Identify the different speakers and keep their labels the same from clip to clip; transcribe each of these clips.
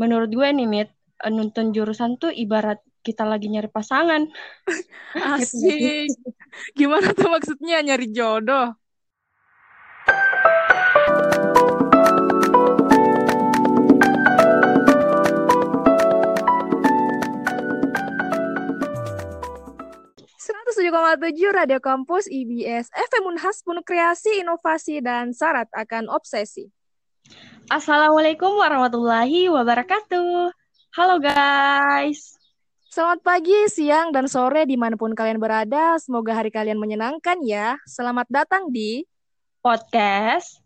Speaker 1: menurut gue nih, Mit, nonton jurusan tuh ibarat kita lagi nyari pasangan.
Speaker 2: Asik. Gimana tuh maksudnya nyari jodoh? tujuh Radio Kampus IBS FM Unhas penuh kreasi, inovasi, dan syarat akan obsesi.
Speaker 1: Assalamualaikum warahmatullahi wabarakatuh. Halo guys.
Speaker 2: Selamat pagi, siang, dan sore di mana pun kalian berada. Semoga hari kalian menyenangkan ya. Selamat datang di
Speaker 1: podcast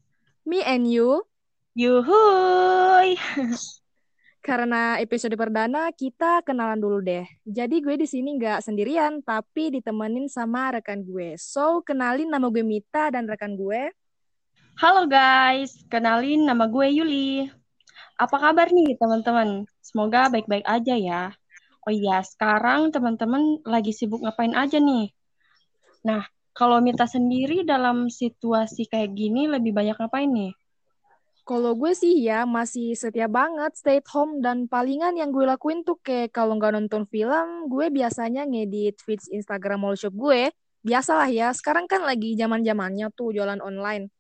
Speaker 2: Me and You.
Speaker 1: Yuhuy.
Speaker 2: Karena episode perdana kita kenalan dulu deh. Jadi gue di sini nggak sendirian, tapi ditemenin sama rekan gue. So kenalin nama gue Mita dan rekan gue.
Speaker 1: Halo guys, kenalin nama gue Yuli. Apa kabar nih teman-teman? Semoga baik-baik aja ya. Oh iya, sekarang teman-teman lagi sibuk ngapain aja nih? Nah, kalau Mita sendiri dalam situasi kayak gini lebih banyak ngapain nih?
Speaker 2: Kalau gue sih ya masih setia banget stay at home dan palingan yang gue lakuin tuh kayak kalau nggak nonton film, gue biasanya ngedit feeds Instagram mall shop gue. Biasalah ya, sekarang kan lagi zaman zamannya tuh jualan online.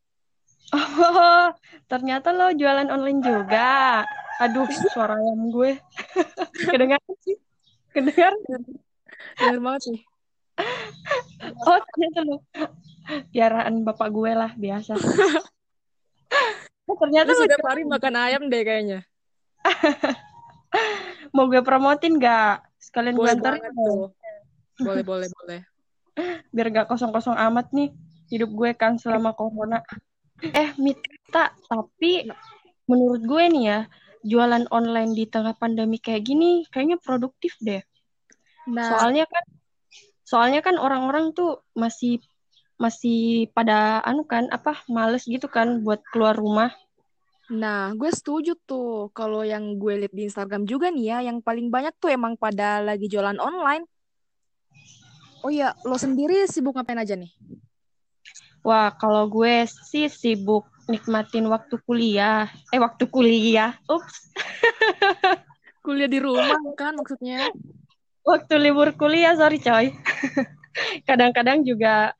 Speaker 1: Oh, ternyata lo jualan online juga. Aduh, suara ayam gue. Kedengaran sih? Kedengaran?
Speaker 2: Dengar banget sih.
Speaker 1: Oh, ternyata lo. Piaraan bapak gue lah, biasa.
Speaker 2: Oh, ternyata Lu setiap hari makan ayam deh kayaknya.
Speaker 1: Mau gue promotin gak? Sekalian gue antarin.
Speaker 2: Boleh, boleh, boleh.
Speaker 1: Biar gak kosong-kosong amat nih hidup gue kan selama corona. Eh, Mita, tapi menurut gue nih ya, jualan online di tengah pandemi kayak gini kayaknya produktif deh. Nah. Soalnya kan soalnya kan orang-orang tuh masih masih pada anu kan apa males gitu kan buat keluar rumah.
Speaker 2: Nah, gue setuju tuh. Kalau yang gue lihat di Instagram juga nih ya, yang paling banyak tuh emang pada lagi jualan online. Oh iya, lo sendiri sibuk ngapain aja nih?
Speaker 1: Wah, kalau gue sih sibuk nikmatin waktu kuliah. Eh, waktu kuliah. Ups.
Speaker 2: kuliah di rumah kan maksudnya?
Speaker 1: Waktu libur kuliah, sorry coy. Kadang-kadang juga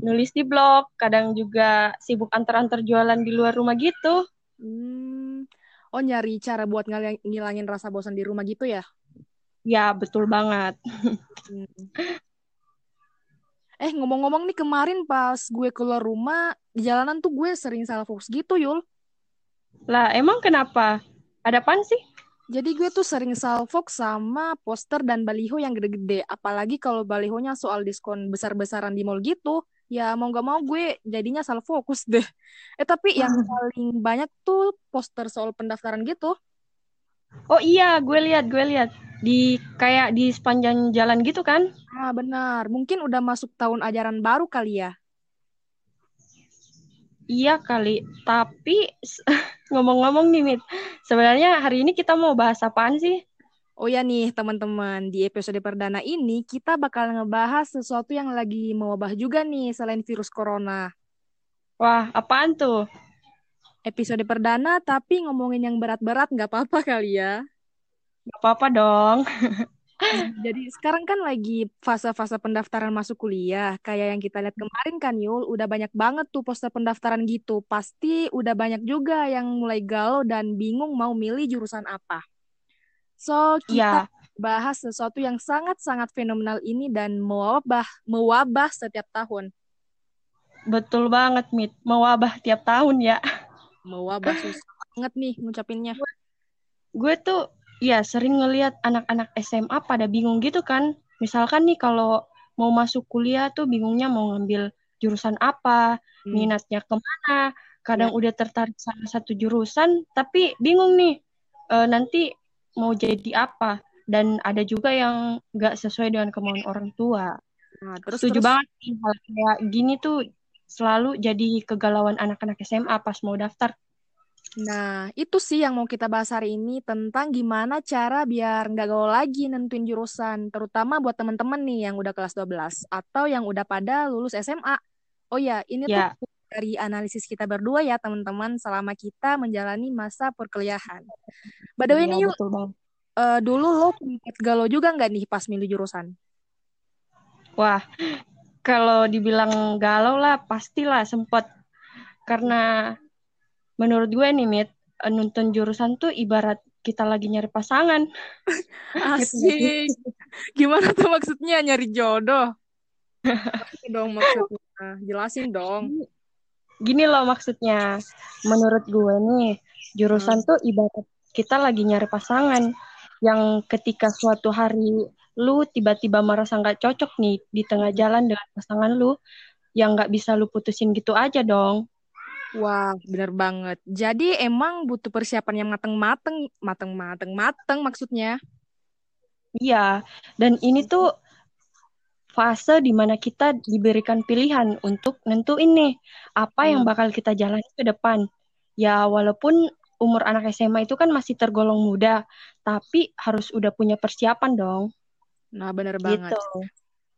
Speaker 1: nulis di blog, kadang juga sibuk antar-antar jualan di luar rumah gitu.
Speaker 2: Hmm. Oh, nyari cara buat ngilangin rasa bosan di rumah gitu ya?
Speaker 1: Ya, betul banget.
Speaker 2: hmm. Eh, ngomong-ngomong nih kemarin pas gue keluar rumah, di jalanan tuh gue sering salah fokus gitu, Yul.
Speaker 1: Lah, emang kenapa? Ada apa sih?
Speaker 2: Jadi gue tuh sering salfok sama poster dan baliho yang gede-gede. Apalagi kalau balihonya soal diskon besar-besaran di mall gitu ya mau gak mau gue jadinya salah fokus deh. Eh tapi yang hmm. paling banyak tuh poster soal pendaftaran gitu.
Speaker 1: Oh iya, gue lihat, gue lihat di kayak di sepanjang jalan gitu kan?
Speaker 2: Ah benar, mungkin udah masuk tahun ajaran baru kali ya.
Speaker 1: Iya kali, tapi ngomong-ngomong nih Mit, sebenarnya hari ini kita mau bahas apaan sih?
Speaker 2: Oh ya nih teman-teman, di episode perdana ini kita bakal ngebahas sesuatu yang lagi mewabah juga nih selain virus corona.
Speaker 1: Wah, apaan tuh?
Speaker 2: Episode perdana tapi ngomongin yang berat-berat nggak apa-apa kali ya.
Speaker 1: Nggak apa-apa dong.
Speaker 2: Jadi sekarang kan lagi fase-fase pendaftaran masuk kuliah. Kayak yang kita lihat kemarin kan Yul, udah banyak banget tuh poster pendaftaran gitu. Pasti udah banyak juga yang mulai galau dan bingung mau milih jurusan apa. So, kita ya. bahas sesuatu yang sangat-sangat fenomenal ini dan mewabah, mewabah setiap tahun.
Speaker 1: Betul banget, Mit. Mewabah tiap tahun ya.
Speaker 2: Mewabah susah banget nih ngucapinnya.
Speaker 1: Gue, tuh ya sering ngelihat anak-anak SMA pada bingung gitu kan. Misalkan nih kalau mau masuk kuliah tuh bingungnya mau ngambil jurusan apa, hmm. minatnya ke mana. Kadang ya. udah tertarik sama satu jurusan, tapi bingung nih. E, nanti mau jadi apa dan ada juga yang nggak sesuai dengan kemauan orang tua. Nah, terus setuju terus, banget sih hal kayak gini tuh selalu jadi kegalauan anak-anak SMA pas mau daftar.
Speaker 2: Nah, itu sih yang mau kita bahas hari ini tentang gimana cara biar nggak galau lagi nentuin jurusan, terutama buat teman-teman nih yang udah kelas 12 atau yang udah pada lulus SMA. Oh ya, ini ya. tuh dari analisis kita berdua ya teman-teman selama kita menjalani masa perkuliahan. By the way
Speaker 1: Iya,
Speaker 2: nih
Speaker 1: banget.
Speaker 2: eh, dulu lo galau juga nggak nih pas milih jurusan?
Speaker 1: Wah, kalau dibilang galau lah, pastilah sempat. Karena menurut gue nih, Mit, nonton jurusan tuh ibarat kita lagi nyari pasangan. Gitu?
Speaker 2: Asik. Gimana tuh maksudnya nyari jodoh? Dong maksudnya. Jelasin dong.
Speaker 1: Gini loh maksudnya. Menurut gue nih, jurusan
Speaker 2: Hmm.
Speaker 1: tuh ibarat kita lagi nyari pasangan. Yang ketika suatu hari lu tiba-tiba merasa nggak cocok nih di tengah jalan dengan pasangan lu, yang nggak bisa lu putusin gitu aja dong.
Speaker 2: Wah, bener banget. Jadi emang butuh persiapan yang mateng-mateng, mateng-mateng, mateng maksudnya.
Speaker 1: Iya, dan ini tuh fase di mana kita diberikan pilihan untuk nentuin nih apa yang
Speaker 2: Hmm.
Speaker 1: bakal kita jalani ke depan. Ya, walaupun umur anak SMA itu kan masih tergolong muda, tapi harus udah punya persiapan dong.
Speaker 2: Nah, bener banget.
Speaker 1: Gitu.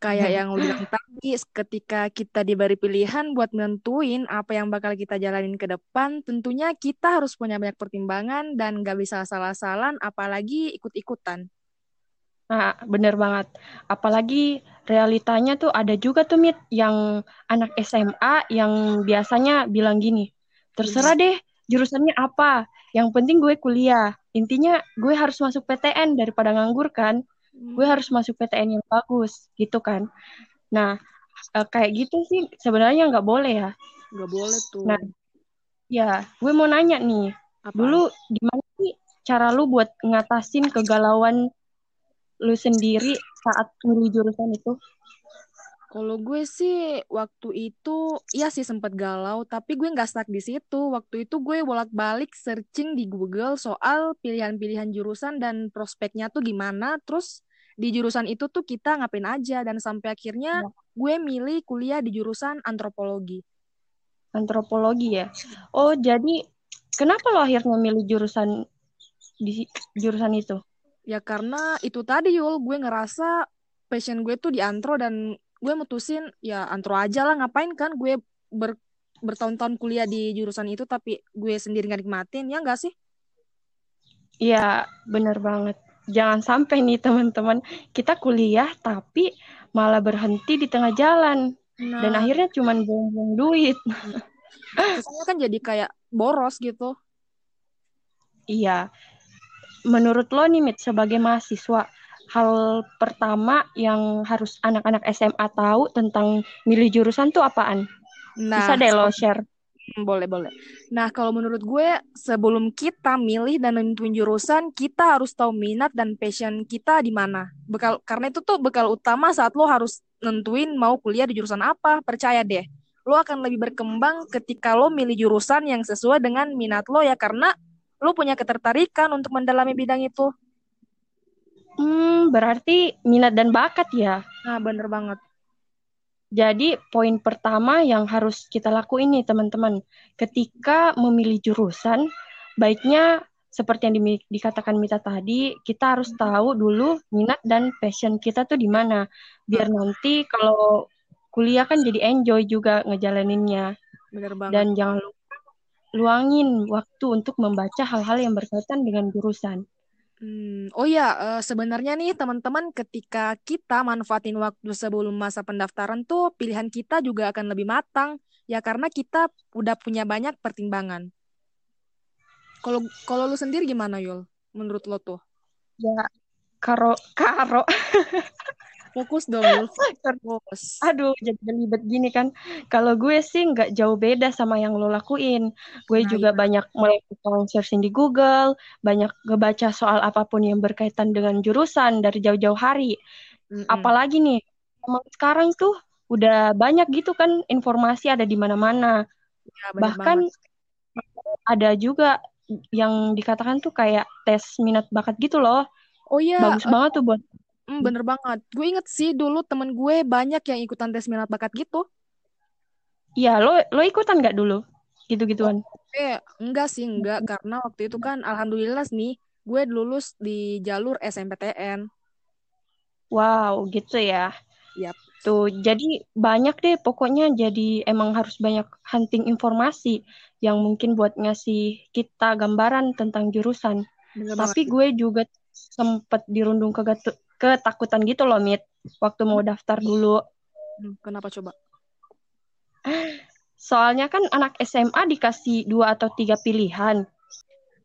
Speaker 2: Kayak yang lu bilang tadi, ketika kita diberi pilihan buat nentuin apa yang bakal kita jalanin ke depan, tentunya kita harus punya banyak pertimbangan dan gak bisa salah-salan, apalagi ikut-ikutan.
Speaker 1: Nah, bener banget. Apalagi realitanya tuh ada juga tuh Mit yang anak SMA yang biasanya bilang gini, terserah deh jurusannya apa, yang penting gue kuliah. Intinya gue harus masuk PTN daripada nganggur kan, gue harus masuk PTN yang bagus gitu kan. Nah, eh, kayak gitu sih sebenarnya nggak boleh ya.
Speaker 2: Gak boleh tuh.
Speaker 1: Nah, ya gue mau nanya nih,
Speaker 2: Apa?
Speaker 1: dulu gimana sih cara lu buat ngatasin kegalauan lu sendiri saat milih jurusan itu?
Speaker 2: Kalau gue sih waktu itu iya sih sempat galau, tapi gue nggak stuck di situ. Waktu itu gue bolak-balik searching di Google soal pilihan-pilihan jurusan dan prospeknya tuh gimana. Terus di jurusan itu tuh kita ngapain aja dan sampai akhirnya
Speaker 1: Ya.
Speaker 2: gue milih kuliah di jurusan antropologi.
Speaker 1: Antropologi ya. Oh, jadi kenapa lo akhirnya milih jurusan di jurusan itu?
Speaker 2: Ya karena itu tadi Yul, gue ngerasa passion gue tuh di antro dan gue mutusin ya antro aja lah ngapain kan gue ber, bertahun-tahun kuliah di jurusan itu tapi gue sendiri gak nikmatin ya enggak sih?
Speaker 1: Iya, bener banget. Jangan sampai nih teman-teman, kita kuliah tapi malah berhenti di tengah jalan. Dan
Speaker 2: Nah,
Speaker 1: akhirnya cuman buang-buang duit.
Speaker 2: kesannya kan jadi kayak boros gitu.
Speaker 1: Iya. Menurut lo nih, Mit, sebagai mahasiswa, hal pertama yang harus anak-anak SMA tahu tentang milih jurusan tuh apaan? Bisa
Speaker 2: Nah,
Speaker 1: deh lo share.
Speaker 2: Hmm, boleh boleh. Nah, kalau menurut gue sebelum kita milih dan nentuin jurusan, kita harus tahu minat dan passion kita di mana. Bekal karena itu tuh bekal utama saat lo harus nentuin mau kuliah di jurusan apa. Percaya deh, lo akan lebih berkembang ketika lo milih jurusan yang sesuai dengan minat lo ya karena lo punya ketertarikan untuk mendalami bidang itu.
Speaker 1: Hmm, berarti minat dan bakat ya.
Speaker 2: Nah, bener banget.
Speaker 1: Jadi, poin pertama yang harus kita lakuin nih, teman-teman. Ketika memilih jurusan, baiknya seperti yang dimi- dikatakan Mita tadi, kita harus tahu dulu minat dan passion kita tuh di mana. Biar nanti kalau kuliah kan jadi enjoy juga ngejalaninnya.
Speaker 2: Bener banget.
Speaker 1: Dan jangan lupa luangin waktu untuk membaca hal-hal yang berkaitan dengan jurusan.
Speaker 2: Hmm, oh ya, sebenarnya nih teman-teman ketika kita manfaatin waktu sebelum masa pendaftaran tuh pilihan kita juga akan lebih matang ya karena kita udah punya banyak pertimbangan. Kalau kalau lu sendiri gimana Yul? Menurut lo tuh?
Speaker 1: Ya, karo, karo.
Speaker 2: Fokus dong fokus.
Speaker 1: Aduh, jadi belibet gini kan. Kalau gue sih nggak jauh beda sama yang lo lakuin. Gue
Speaker 2: Nah,
Speaker 1: juga
Speaker 2: iya.
Speaker 1: banyak melakukan searching di Google, banyak ngebaca soal apa pun yang berkaitan dengan jurusan dari jauh-jauh hari.
Speaker 2: Mm-mm.
Speaker 1: Apalagi nih, emang sekarang tuh udah banyak gitu kan informasi ada di mana-mana.
Speaker 2: Ya,
Speaker 1: Bahkan
Speaker 2: banget.
Speaker 1: ada juga yang dikatakan tuh kayak tes minat bakat gitu loh.
Speaker 2: Oh iya,
Speaker 1: Bagus
Speaker 2: eh,
Speaker 1: banget tuh buat
Speaker 2: hmm, bener banget. Gue inget sih dulu temen gue banyak yang ikutan tes minat bakat gitu.
Speaker 1: Iya, lo lo ikutan nggak dulu? Gitu-gituan.
Speaker 2: Eh, enggak sih, enggak. Karena waktu itu kan alhamdulillah nih, gue lulus di jalur SMPTN.
Speaker 1: Wow, gitu ya.
Speaker 2: Yap.
Speaker 1: Tuh, jadi banyak deh pokoknya jadi emang harus banyak hunting informasi yang mungkin buat ngasih kita gambaran tentang jurusan.
Speaker 2: Bener
Speaker 1: Tapi
Speaker 2: banget.
Speaker 1: gue juga sempet dirundung ketakutan gitu loh, Mit. Waktu mau daftar dulu.
Speaker 2: Kenapa coba?
Speaker 1: Soalnya kan anak SMA dikasih dua atau tiga pilihan.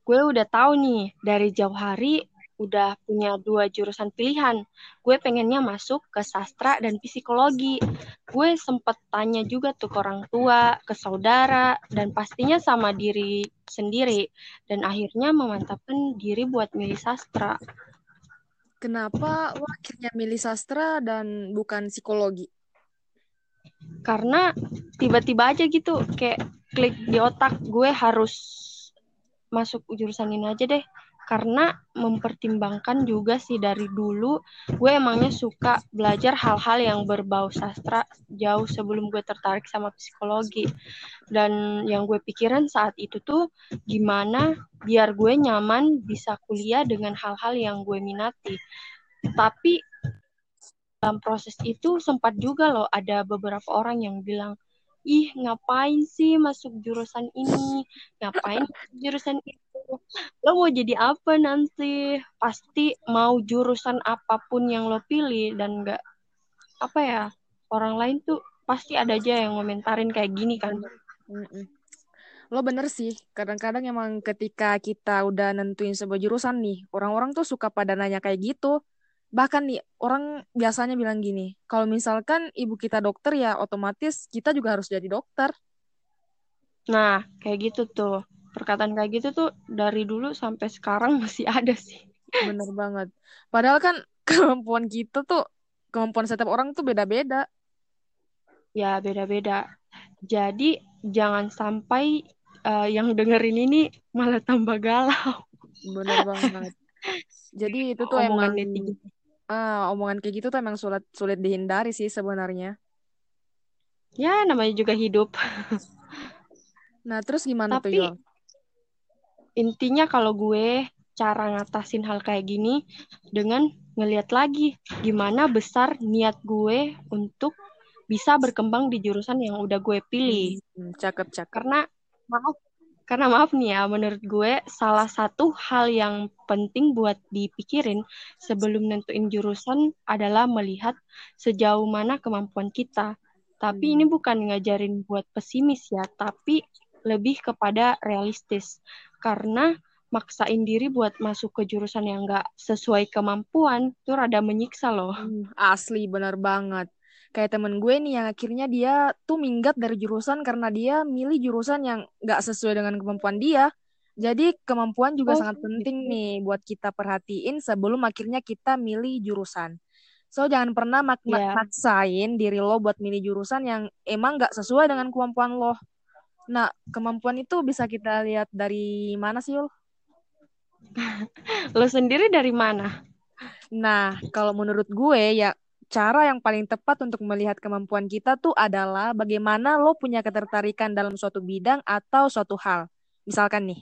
Speaker 1: Gue udah tahu nih, dari jauh hari udah punya dua jurusan pilihan. Gue pengennya masuk ke sastra dan psikologi. Gue sempet tanya juga tuh ke orang tua, ke saudara, dan pastinya sama diri sendiri. Dan akhirnya memantapkan diri buat milih sastra.
Speaker 2: Kenapa lo akhirnya milih sastra dan bukan psikologi?
Speaker 1: Karena tiba-tiba aja gitu, kayak klik di otak, gue harus masuk jurusan ini aja deh. Karena mempertimbangkan juga sih dari dulu, gue emangnya suka belajar hal-hal yang berbau sastra jauh sebelum gue tertarik sama psikologi. Dan yang gue pikiran saat itu tuh gimana biar gue nyaman bisa kuliah dengan hal-hal yang gue minati. Tapi dalam proses itu sempat juga loh ada beberapa orang yang bilang, ih ngapain sih masuk jurusan ini, ngapain jurusan itu, lo mau jadi apa nanti, pasti mau jurusan apa pun yang lo pilih dan nggak apa ya orang lain tuh pasti ada aja yang ngomentarin kayak gini kan.
Speaker 2: Lo bener sih, kadang-kadang emang ketika kita udah nentuin sebuah jurusan nih, orang-orang tuh suka pada nanya kayak gitu. Bahkan nih, orang biasanya bilang gini, kalau misalkan ibu kita dokter ya otomatis kita juga harus jadi dokter.
Speaker 1: Nah, kayak gitu tuh. Perkataan kayak gitu tuh dari dulu sampai sekarang masih ada sih.
Speaker 2: Bener banget. Padahal kan kemampuan kita tuh, kemampuan setiap orang tuh beda-beda.
Speaker 1: Ya, beda-beda. Jadi, jangan sampai uh, yang dengerin ini malah tambah galau.
Speaker 2: Bener banget. Jadi itu tuh
Speaker 1: Omongan
Speaker 2: emang
Speaker 1: netizen.
Speaker 2: Ah, omongan kayak gitu tuh emang sulit sulit dihindari sih sebenarnya.
Speaker 1: Ya, namanya juga hidup.
Speaker 2: Nah, terus gimana tuh
Speaker 1: Tapi intinya kalau gue cara ngatasin hal kayak gini dengan ngeliat lagi gimana besar niat gue untuk bisa berkembang di jurusan yang udah gue pilih.
Speaker 2: Hmm, cakep cakep.
Speaker 1: Karena maaf, karena maaf nih ya, menurut gue salah satu hal yang penting buat dipikirin sebelum nentuin jurusan adalah melihat sejauh mana kemampuan kita. Tapi
Speaker 2: Hmm.
Speaker 1: ini bukan ngajarin buat pesimis ya, tapi lebih kepada realistis. Karena maksain diri buat masuk ke jurusan yang nggak sesuai kemampuan itu rada menyiksa loh.
Speaker 2: Hmm, asli bener banget. Kayak temen gue nih yang akhirnya dia tuh minggat dari jurusan karena dia milih jurusan yang gak sesuai dengan kemampuan dia. Jadi kemampuan juga
Speaker 1: Oh,
Speaker 2: sangat penting
Speaker 1: gitu.
Speaker 2: nih buat kita perhatiin sebelum akhirnya kita milih jurusan. So jangan pernah mak
Speaker 1: Ya,
Speaker 2: maksain diri lo buat milih jurusan yang emang gak sesuai dengan kemampuan lo. Nah, kemampuan itu bisa kita lihat dari mana sih, Yul?
Speaker 1: lo sendiri dari mana?
Speaker 2: Nah, kalau menurut gue ya cara yang paling tepat untuk melihat kemampuan kita tuh adalah bagaimana lo punya ketertarikan dalam suatu bidang atau suatu hal. Misalkan nih,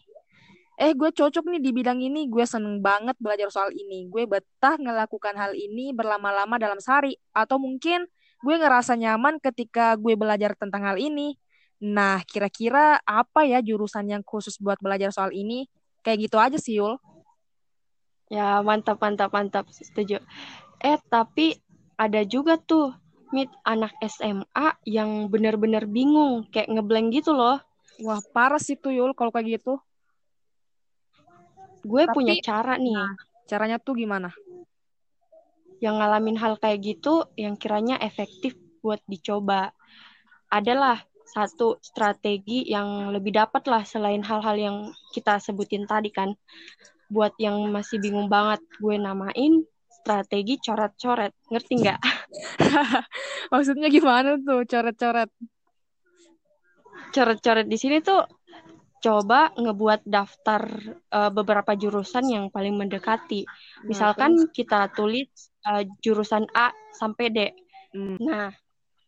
Speaker 2: eh gue cocok nih di bidang ini, gue seneng banget belajar soal ini, gue betah ngelakukan hal ini berlama-lama dalam sehari, atau mungkin gue ngerasa nyaman ketika gue belajar tentang hal ini. Nah, kira-kira apa ya jurusan yang khusus buat belajar soal ini? Kayak gitu aja sih, Yul.
Speaker 1: Ya, mantap, mantap, mantap. Setuju. Eh, tapi ada juga tuh, Mit, anak SMA yang bener-bener bingung, kayak ngeblank gitu loh.
Speaker 2: Wah, parah sih tuh, Yul, kalau kayak gitu.
Speaker 1: Gue
Speaker 2: Tapi,
Speaker 1: punya cara nih,
Speaker 2: nah, caranya tuh gimana?
Speaker 1: yang ngalamin hal kayak gitu, yang kiranya efektif buat dicoba. Adalah satu strategi yang lebih dapat lah selain hal-hal yang kita sebutin tadi kan. Buat yang masih bingung banget, gue namain strategi coret-coret. Ngerti nggak?
Speaker 2: Maksudnya gimana tuh, coret-coret?
Speaker 1: Coret-coret di sini tuh coba ngebuat daftar uh, beberapa jurusan yang paling mendekati.
Speaker 2: Nah,
Speaker 1: Misalkan kita tulis uh, jurusan A sampai D.
Speaker 2: Hmm.
Speaker 1: Nah,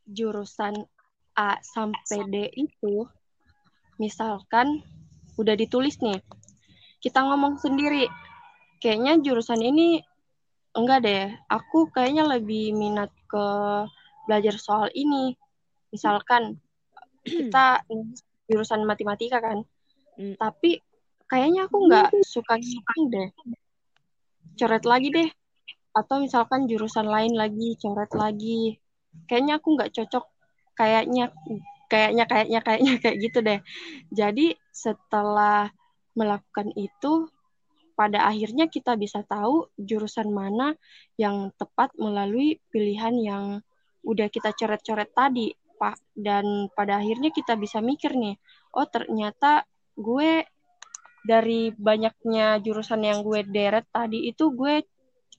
Speaker 1: jurusan A sampai D itu misalkan udah ditulis nih. Kita ngomong sendiri. Kayaknya jurusan ini enggak deh. Aku kayaknya lebih minat ke belajar soal ini. Misalkan kita jurusan matematika kan.
Speaker 2: Hmm.
Speaker 1: Tapi kayaknya aku nggak suka gitu deh. Coret lagi deh. Atau misalkan jurusan lain lagi, coret lagi. Kayaknya aku nggak cocok. Kayaknya, kayaknya, kayaknya, kayaknya kayak gitu deh. Jadi setelah melakukan itu, pada akhirnya kita bisa tahu jurusan mana yang tepat melalui pilihan yang udah kita coret-coret tadi, Pak. Dan pada akhirnya kita bisa mikir nih, oh ternyata gue dari banyaknya jurusan yang gue deret tadi itu gue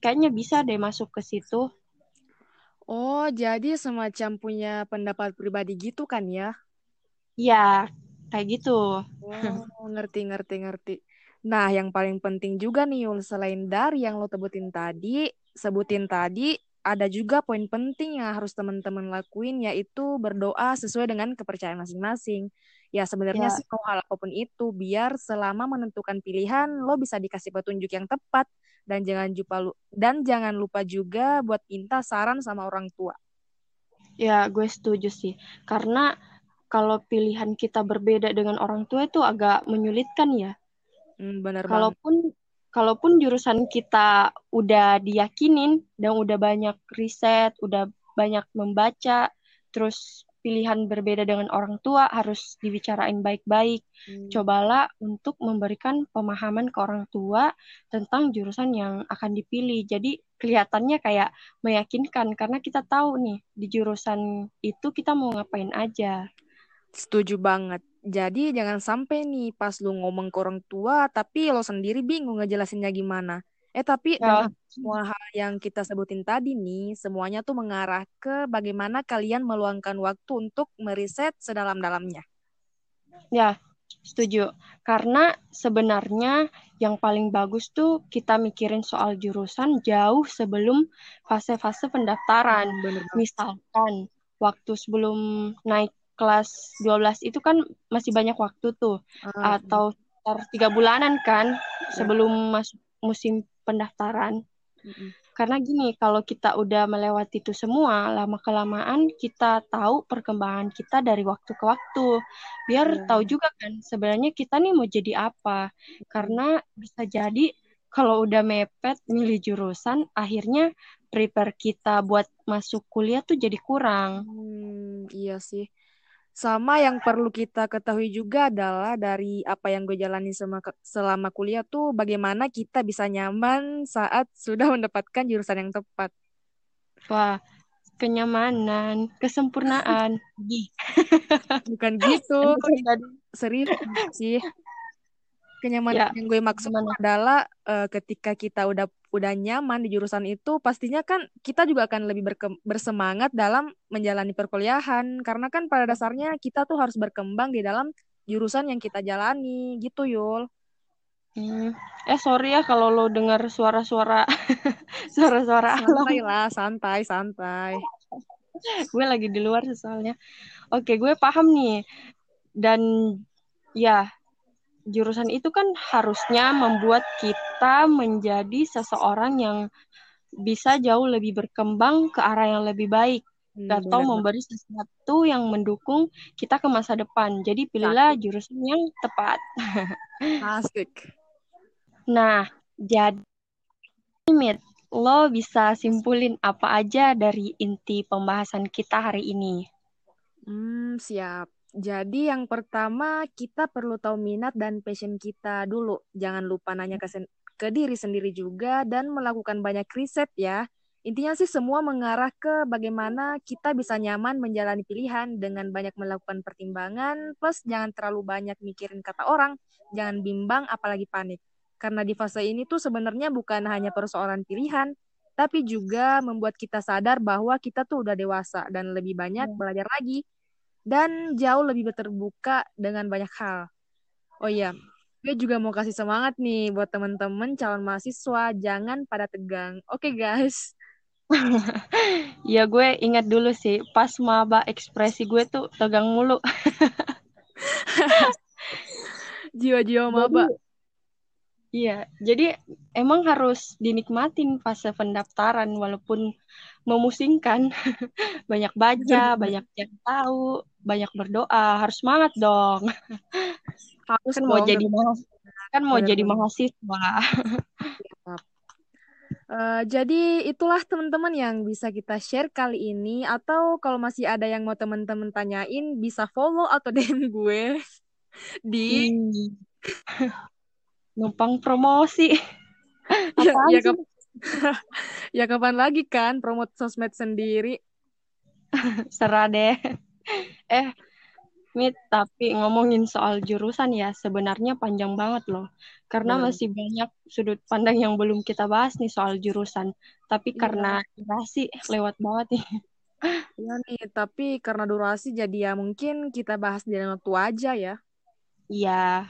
Speaker 1: kayaknya bisa deh masuk ke situ.
Speaker 2: Oh, jadi semacam punya pendapat pribadi gitu kan ya?
Speaker 1: Iya, kayak gitu.
Speaker 2: Oh, ngerti, ngerti, ngerti. Nah, yang paling penting juga nih, Yul, selain dari yang lo sebutin tadi, sebutin tadi, ada juga poin penting yang harus teman-teman lakuin, yaitu berdoa sesuai dengan kepercayaan masing-masing. Ya, sebenarnya
Speaker 1: Ya.
Speaker 2: sih mau hal apa pun itu, biar selama menentukan pilihan, lo bisa dikasih petunjuk yang tepat, dan jangan lupa dan jangan lupa juga buat minta saran sama orang tua.
Speaker 1: Ya, gue setuju sih. Karena kalau pilihan kita berbeda dengan orang tua itu agak menyulitkan ya.
Speaker 2: Hmm, bener
Speaker 1: kalaupun banget. kalaupun jurusan kita udah diyakinin dan udah banyak riset, udah banyak membaca, terus pilihan berbeda dengan orang tua harus dibicarain baik-baik. Hmm. Cobalah untuk memberikan pemahaman ke orang tua tentang jurusan yang akan dipilih. Jadi kelihatannya kayak meyakinkan karena kita tahu nih di jurusan itu kita mau ngapain aja.
Speaker 2: Setuju banget. Jadi jangan sampai nih pas lu ngomong ke orang tua tapi lo sendiri bingung ngejelasinnya gimana. Eh tapi ya. semua hal yang kita sebutin tadi nih semuanya tuh mengarah ke bagaimana kalian meluangkan waktu untuk meriset sedalam-dalamnya.
Speaker 1: Ya, setuju. Karena sebenarnya yang paling bagus tuh kita mikirin soal jurusan jauh sebelum fase-fase pendaftaran.
Speaker 2: Bener
Speaker 1: Misalkan waktu sebelum naik kelas 12 itu kan masih banyak waktu tuh. Uh, atau sekitar tiga bulanan kan sebelum masuk musim pendaftaran. Mm -hmm. karena gini kalau kita udah melewati itu semua lama kelamaan kita tahu perkembangan kita dari waktu ke waktu. Biar yeah. tahu juga kan sebenarnya kita nih mau jadi apa. Karena bisa jadi kalau udah mepet milih jurusan akhirnya prepare kita buat masuk kuliah tuh jadi kurang.
Speaker 2: Hmm, iya sih sama yang perlu kita ketahui juga adalah dari apa yang gue jalani selama, selama kuliah tuh bagaimana kita bisa nyaman saat sudah mendapatkan jurusan yang tepat.
Speaker 1: Wah, kenyamanan, kesempurnaan.
Speaker 2: Bukan gitu. Serius sih. Kenyamanan ya, yang gue maksud gimana? adalah uh, ketika kita udah udah nyaman di jurusan itu, pastinya kan kita juga akan lebih bersemangat dalam menjalani perkuliahan. Karena kan pada dasarnya kita tuh harus berkembang di dalam jurusan yang kita jalani, gitu Yul.
Speaker 1: Hmm. Eh sorry ya kalau lo dengar suara-suara suara-suara
Speaker 2: santai lah, santai, santai.
Speaker 1: gue lagi di luar soalnya. Oke, gue paham nih. Dan ya, jurusan itu kan harusnya membuat kita menjadi seseorang yang bisa jauh lebih berkembang ke arah yang lebih baik hmm, atau benar. memberi sesuatu yang mendukung kita ke masa depan. Jadi pilihlah Asik. jurusan yang tepat.
Speaker 2: Asik.
Speaker 1: Nah, jadi Mit, lo bisa simpulin apa aja dari inti pembahasan kita hari ini?
Speaker 2: Hmm, siap. Jadi yang pertama kita perlu tahu minat dan passion kita dulu. Jangan lupa nanya ke, ke diri sendiri juga dan melakukan banyak riset ya. Intinya sih semua mengarah ke bagaimana kita bisa nyaman menjalani pilihan dengan banyak melakukan pertimbangan, plus jangan terlalu banyak mikirin kata orang, jangan bimbang apalagi panik. Karena di fase ini tuh sebenarnya bukan hanya persoalan pilihan, tapi juga membuat kita sadar bahwa kita tuh udah dewasa dan lebih banyak hmm. belajar lagi dan jauh lebih terbuka dengan banyak hal. Oh iya, gue juga mau kasih semangat nih buat temen-temen calon mahasiswa, jangan pada tegang. Oke okay, guys.
Speaker 1: ya gue ingat dulu sih, pas maba ekspresi gue tuh tegang mulu.
Speaker 2: Jiwa-jiwa maba.
Speaker 1: Iya, jadi emang harus dinikmatin fase pendaftaran walaupun memusingkan. banyak baca, banyak yang tahu, banyak berdoa, harus semangat dong.
Speaker 2: Harus
Speaker 1: kan mau jadi kan mau
Speaker 2: Bener
Speaker 1: jadi mahasiswa.
Speaker 2: Eh, jadi itulah teman-teman yang bisa kita share kali ini. Atau kalau masih ada yang mau teman-teman tanyain, bisa follow atau DM gue di
Speaker 1: numpang promosi.
Speaker 2: ya, ya, kap- ya kapan lagi kan promote sosmed sendiri.
Speaker 1: Serah deh. Eh, Mit, tapi ngomongin soal jurusan ya, sebenarnya panjang banget loh. Karena
Speaker 2: Bener.
Speaker 1: masih banyak sudut pandang yang belum kita bahas nih soal jurusan. Tapi
Speaker 2: Iya.
Speaker 1: karena durasi lewat banget nih.
Speaker 2: Iya nih, tapi karena durasi jadi ya mungkin kita bahas di lain waktu aja ya.
Speaker 1: Iya,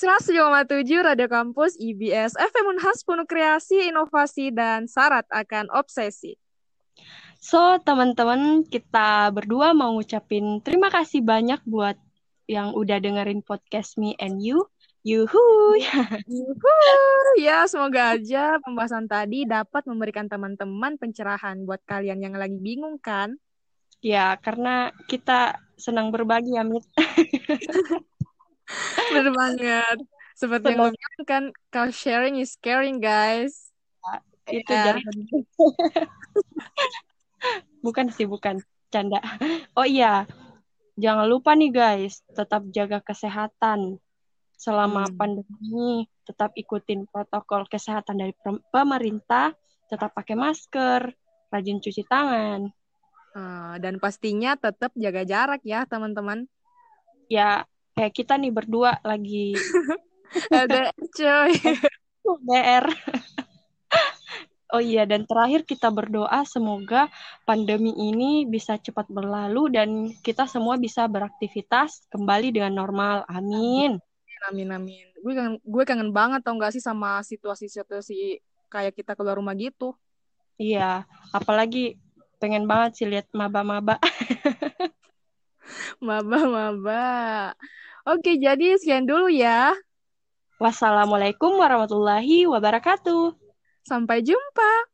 Speaker 2: 107,7 Radio Kampus IBS FM Unhas penuh kreasi, inovasi, dan syarat akan obsesi.
Speaker 1: So, teman-teman, kita berdua mau ngucapin terima kasih banyak buat yang udah dengerin podcast Me and You. Yuhu.
Speaker 2: Yuhu. Ya, semoga aja pembahasan tadi dapat memberikan teman-teman pencerahan buat kalian yang lagi bingung kan.
Speaker 1: Ya, karena kita senang berbagi ya, Mit.
Speaker 2: Bener banget. Seperti yang lo bilang kan, kalau sharing is caring, guys.
Speaker 1: Itu
Speaker 2: Ya.
Speaker 1: jadi bukan sih, bukan canda. Oh iya, jangan lupa nih guys, tetap jaga kesehatan selama
Speaker 2: Hmm.
Speaker 1: pandemi. Tetap ikutin protokol kesehatan dari pem- pemerintah, tetap pakai masker, rajin cuci tangan.
Speaker 2: Eh, dan pastinya tetap jaga jarak ya, teman-teman.
Speaker 1: Ya, kayak kita nih berdua lagi
Speaker 2: LDR, cuy.
Speaker 1: DR. Oh iya, dan terakhir kita berdoa semoga pandemi ini bisa cepat berlalu dan kita semua bisa beraktivitas kembali dengan normal. Amin.
Speaker 2: Amin, amin. Gue kangen, gue kangen banget tau gak sih sama situasi-situasi kayak kita keluar rumah gitu.
Speaker 1: Iya, apalagi pengen banget sih lihat maba-maba.
Speaker 2: Maba-maba. Oke, jadi sekian dulu ya.
Speaker 1: Wassalamualaikum warahmatullahi wabarakatuh.
Speaker 2: Sampai jumpa.